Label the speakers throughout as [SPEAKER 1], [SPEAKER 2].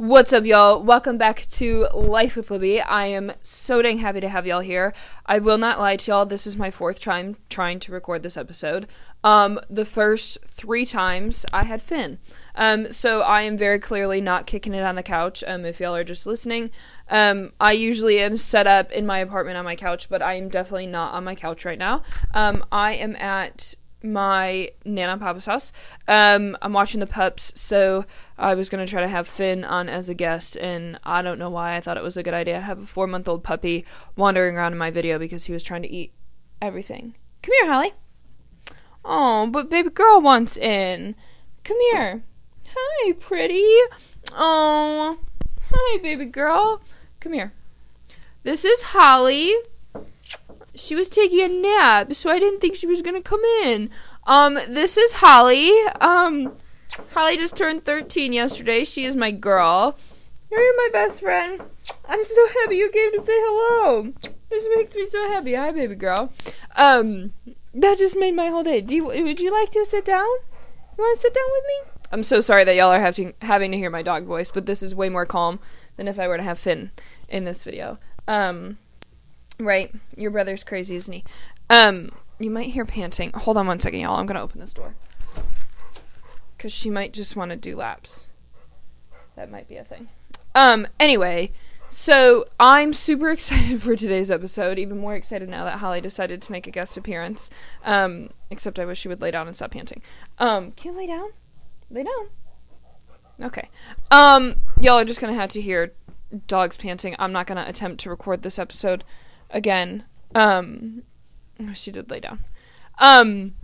[SPEAKER 1] What's up, y'all? Welcome back to Life with Libby. I am so dang happy to have y'all here. I will not lie to y'all, this is my fourth time trying to record this episode. Um, the first three times I had Finn. Um, so I am very clearly not kicking it on the couch, um, if y'all are just listening. Um, I usually am set up in my apartment on my couch, but I am definitely not on my couch right now. Um, I am at my Nana and Papa's house. Um, I'm watching the pups, so I was gonna try to have Finn on as a guest, and I don't know why I thought it was a good idea. I have a four month old puppy wandering around in my video because he was trying to eat everything. Come here, Holly. Oh, but baby girl wants in. Come here. Hi, pretty. Oh, hi, baby girl. Come here. This is Holly she was taking a nap, so I didn't think she was gonna come in. Um, this is Holly. Um, Holly just turned 13 yesterday. She is my girl. You're my best friend. I'm so happy you came to say hello. This makes me so happy. Hi, baby girl. Um, that just made my whole day. Do you, would you like to sit down? You want to sit down with me? I'm so sorry that y'all are having having to hear my dog voice, but this is way more calm than if I were to have Finn in this video. Um, Right. Your brother's crazy, isn't he? Um, you might hear panting. Hold on one second, y'all. I'm gonna open this door. Cause she might just want to do laps. That might be a thing. Um, anyway, so I'm super excited for today's episode. Even more excited now that Holly decided to make a guest appearance. Um, except I wish she would lay down and stop panting. Um, can you lay down? Lay down. Okay. Um, y'all are just gonna have to hear dogs panting. I'm not gonna attempt to record this episode again. Um, oh, she did lay down. Um,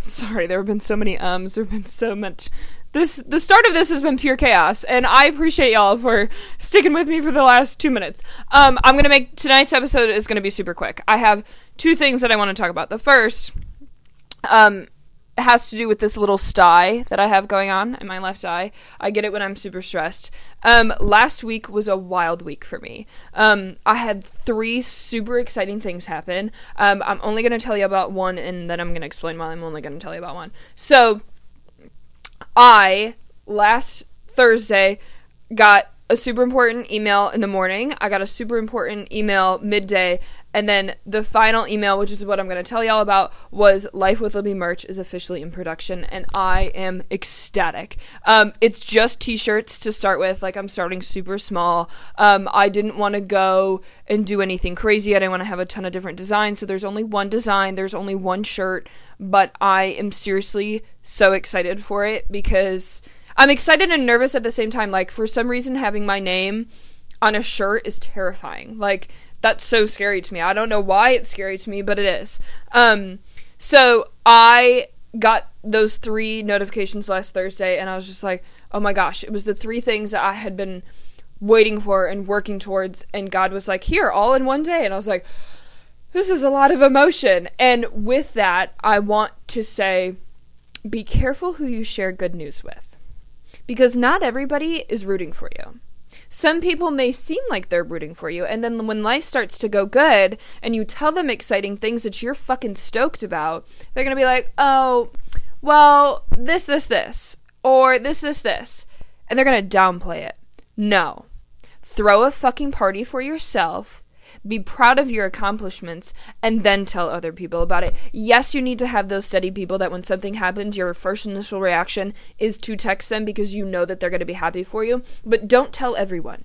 [SPEAKER 1] sorry, there have been so many ums. There have been so much. This the start of this has been pure chaos, and I appreciate y'all for sticking with me for the last two minutes. Um, I'm gonna make tonight's episode is gonna be super quick. I have two things that I want to talk about. The first, um, has to do with this little sty that I have going on in my left eye. I get it when I'm super stressed. Um, last week was a wild week for me. Um, I had three super exciting things happen. Um, I'm only going to tell you about one and then I'm going to explain why I'm only going to tell you about one. So, I, last Thursday, got a super important email in the morning. I got a super important email midday, and then the final email, which is what I'm going to tell y'all about, was Life with Libby merch is officially in production, and I am ecstatic. Um, it's just t-shirts to start with. Like I'm starting super small. Um, I didn't want to go and do anything crazy. I didn't want to have a ton of different designs. So there's only one design. There's only one shirt, but I am seriously so excited for it because I'm excited and nervous at the same time. Like for some reason, having my name on a shirt is terrifying. Like that's so scary to me. I don't know why it's scary to me, but it is. Um, so I got those three notifications last Thursday, and I was just like, oh my gosh, it was the three things that I had been waiting for and working towards, and God was like, here, all in one day. And I was like, this is a lot of emotion. And with that, I want to say, be careful who you share good news with. Because not everybody is rooting for you some people may seem like they're rooting for you, and then when life starts to go good and you tell them exciting things that you're fucking stoked about, they're gonna be like, oh, well, this, this, this, or this, this, this, and they're gonna downplay it. No. Throw a fucking party for yourself be proud of your accomplishments, and then tell other people about it. Yes, you need to have those steady people that when something happens, your first initial reaction is to text them because you know that they're going to be happy for you, but don't tell everyone.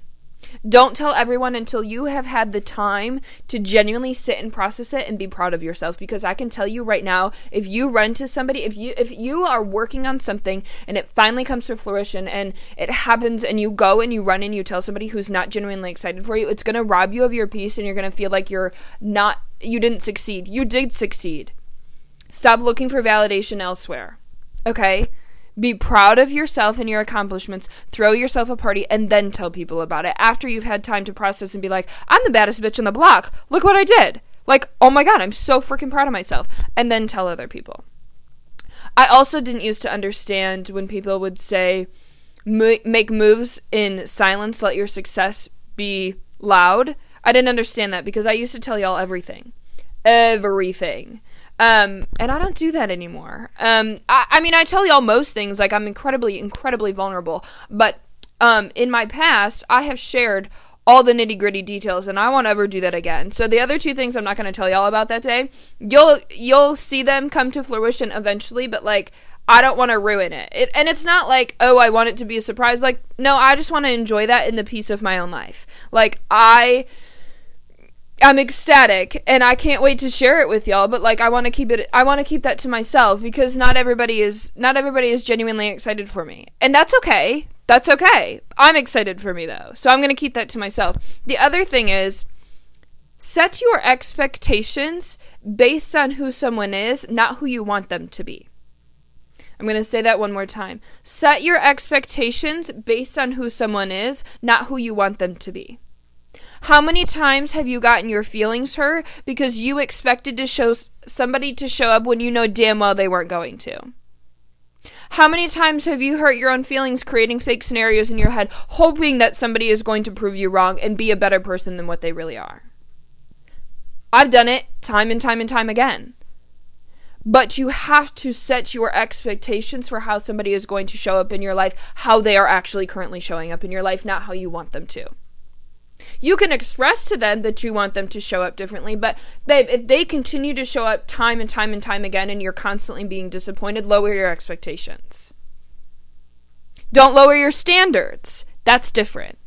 [SPEAKER 1] Don't tell everyone until you have had the time to genuinely sit and process it and be proud of yourself because I can tell you right now if you run to somebody if you if you are working on something and it finally comes to fruition and it happens and you go and you run and you tell somebody who's not genuinely excited for you it's going to rob you of your peace and you're going to feel like you're not you didn't succeed. You did succeed. Stop looking for validation elsewhere. Okay? Be proud of yourself and your accomplishments. Throw yourself a party and then tell people about it after you've had time to process and be like, I'm the baddest bitch in the block. Look what I did. Like, oh my god, I'm so freaking proud of myself. And then tell other people. I also didn't used to understand when people would say, make moves in silence, let your success be loud. I didn't understand that because I used to tell y'all everything. Everything. Um, and I don't do that anymore. Um, I, I mean, I tell y'all most things, like I'm incredibly, incredibly vulnerable, but um, in my past, I have shared all the nitty gritty details, and I won't ever do that again. So the other two things I'm not going to tell y'all about that day. You'll you'll see them come to fruition eventually, but like I don't want to ruin it. it. And it's not like, oh, I want it to be a surprise. Like, no, I just want to enjoy that in the peace of my own life. Like, I. I'm ecstatic and I can't wait to share it with y'all, but like I want to keep it I want to keep that to myself because not everybody is not everybody is genuinely excited for me. And that's okay. That's okay. I'm excited for me though. So I'm going to keep that to myself. The other thing is set your expectations based on who someone is, not who you want them to be. I'm going to say that one more time. Set your expectations based on who someone is, not who you want them to be. How many times have you gotten your feelings hurt because you expected to show somebody to show up when you know damn well they weren't going to? How many times have you hurt your own feelings creating fake scenarios in your head, hoping that somebody is going to prove you wrong and be a better person than what they really are? I've done it time and time and time again. But you have to set your expectations for how somebody is going to show up in your life, how they are actually currently showing up in your life, not how you want them to. You can express to them that you want them to show up differently, but babe, if they continue to show up time and time and time again and you're constantly being disappointed, lower your expectations. Don't lower your standards. That's different.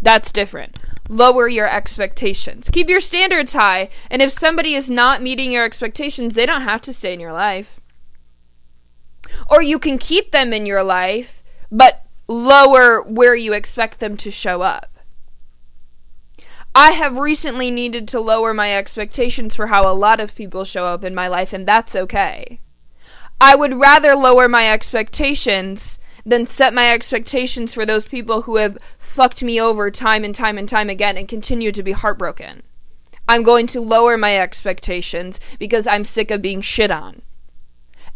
[SPEAKER 1] That's different lower your expectations. Keep your standards high, and if somebody is not meeting your expectations, they don't have to stay in your life. Or you can keep them in your life, but lower where you expect them to show up. I have recently needed to lower my expectations for how a lot of people show up in my life, and that's okay. I would rather lower my expectations than set my expectations for those people who have fucked me over time and time and time again and continue to be heartbroken. I'm going to lower my expectations because I'm sick of being shit on.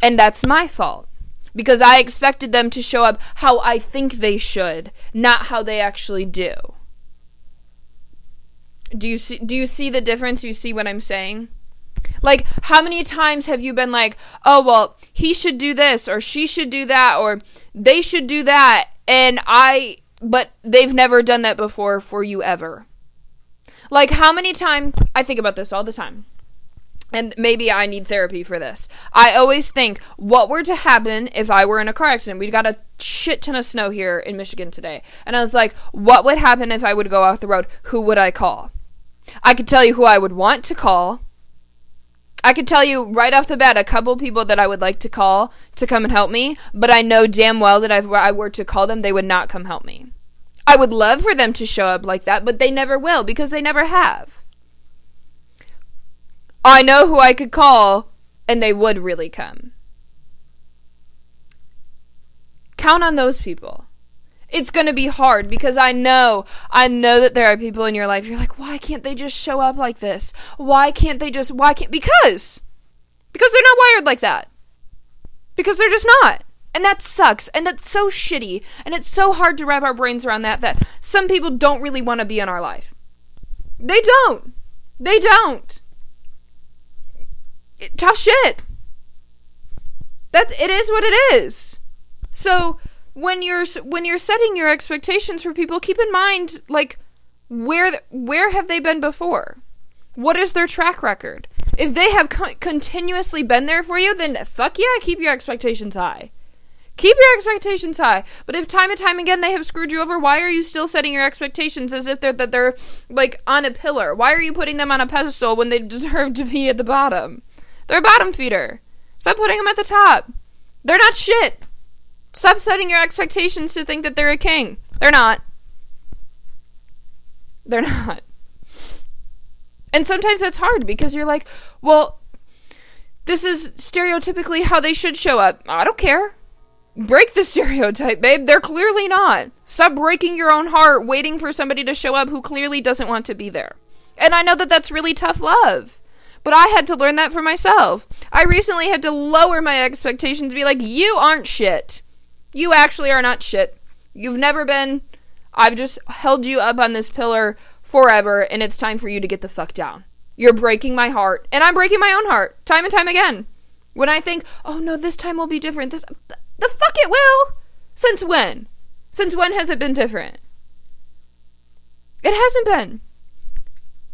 [SPEAKER 1] And that's my fault. Because I expected them to show up how I think they should, not how they actually do. Do you see do you see the difference? Do you see what I'm saying? Like, how many times have you been like, oh, well, he should do this, or she should do that, or they should do that, and I, but they've never done that before for you ever? Like, how many times, I think about this all the time. And maybe I need therapy for this. I always think, what were to happen if I were in a car accident? We got a shit ton of snow here in Michigan today. And I was like, what would happen if I would go off the road? Who would I call? I could tell you who I would want to call I could tell you right off the bat a couple people that I would like to call to come and help me, but I know damn well that if I were to call them, they would not come help me. I would love for them to show up like that, but they never will because they never have. I know who I could call, and they would really come. Count on those people it's going to be hard because I know, I know that there are people in your life. You're like, why can't they just show up like this? Why can't they just, why can't, because, because they're not wired like that. Because they're just not. And that sucks. And that's so shitty. And it's so hard to wrap our brains around that, that some people don't really want to be in our life. They don't. They don't. It, tough shit. That's, it is what it is. So, when you're when you're setting your expectations for people, keep in mind like where where have they been before? What is their track record? If they have co- continuously been there for you, then fuck yeah, keep your expectations high. Keep your expectations high. But if time and time again they have screwed you over, why are you still setting your expectations as if they're that they're like on a pillar? Why are you putting them on a pedestal when they deserve to be at the bottom? They're a bottom feeder. Stop putting them at the top. They're not shit. Stop setting your expectations to think that they're a king. They're not. They're not. And sometimes that's hard because you're like, well, this is stereotypically how they should show up. I don't care. Break the stereotype, babe. They're clearly not. Stop breaking your own heart waiting for somebody to show up who clearly doesn't want to be there. And I know that that's really tough love. But I had to learn that for myself. I recently had to lower my expectations, be like, you aren't shit. You actually are not shit. You've never been. I've just held you up on this pillar forever, and it's time for you to get the fuck down. You're breaking my heart, and I'm breaking my own heart time and time again. When I think, oh no, this time will be different, this the fuck it will. Since when? Since when has it been different? It hasn't been.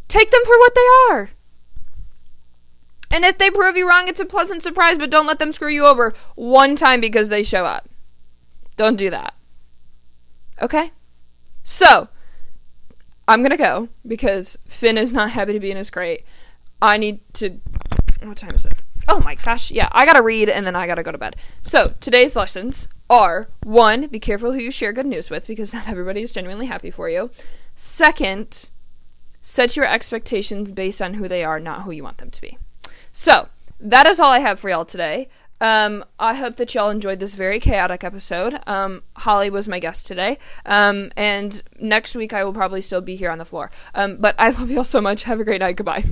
[SPEAKER 1] Take them for what they are. And if they prove you wrong, it's a pleasant surprise, but don't let them screw you over one time because they show up. Don't do that. Okay? So, I'm gonna go because Finn is not happy to be in his crate. I need to. What time is it? Oh my gosh, yeah, I gotta read and then I gotta go to bed. So, today's lessons are one, be careful who you share good news with because not everybody is genuinely happy for you. Second, set your expectations based on who they are, not who you want them to be. So, that is all I have for y'all today. Um, I hope that y'all enjoyed this very chaotic episode. Um, Holly was my guest today. Um, and next week I will probably still be here on the floor. Um, but I love y'all so much. Have a great night. Goodbye.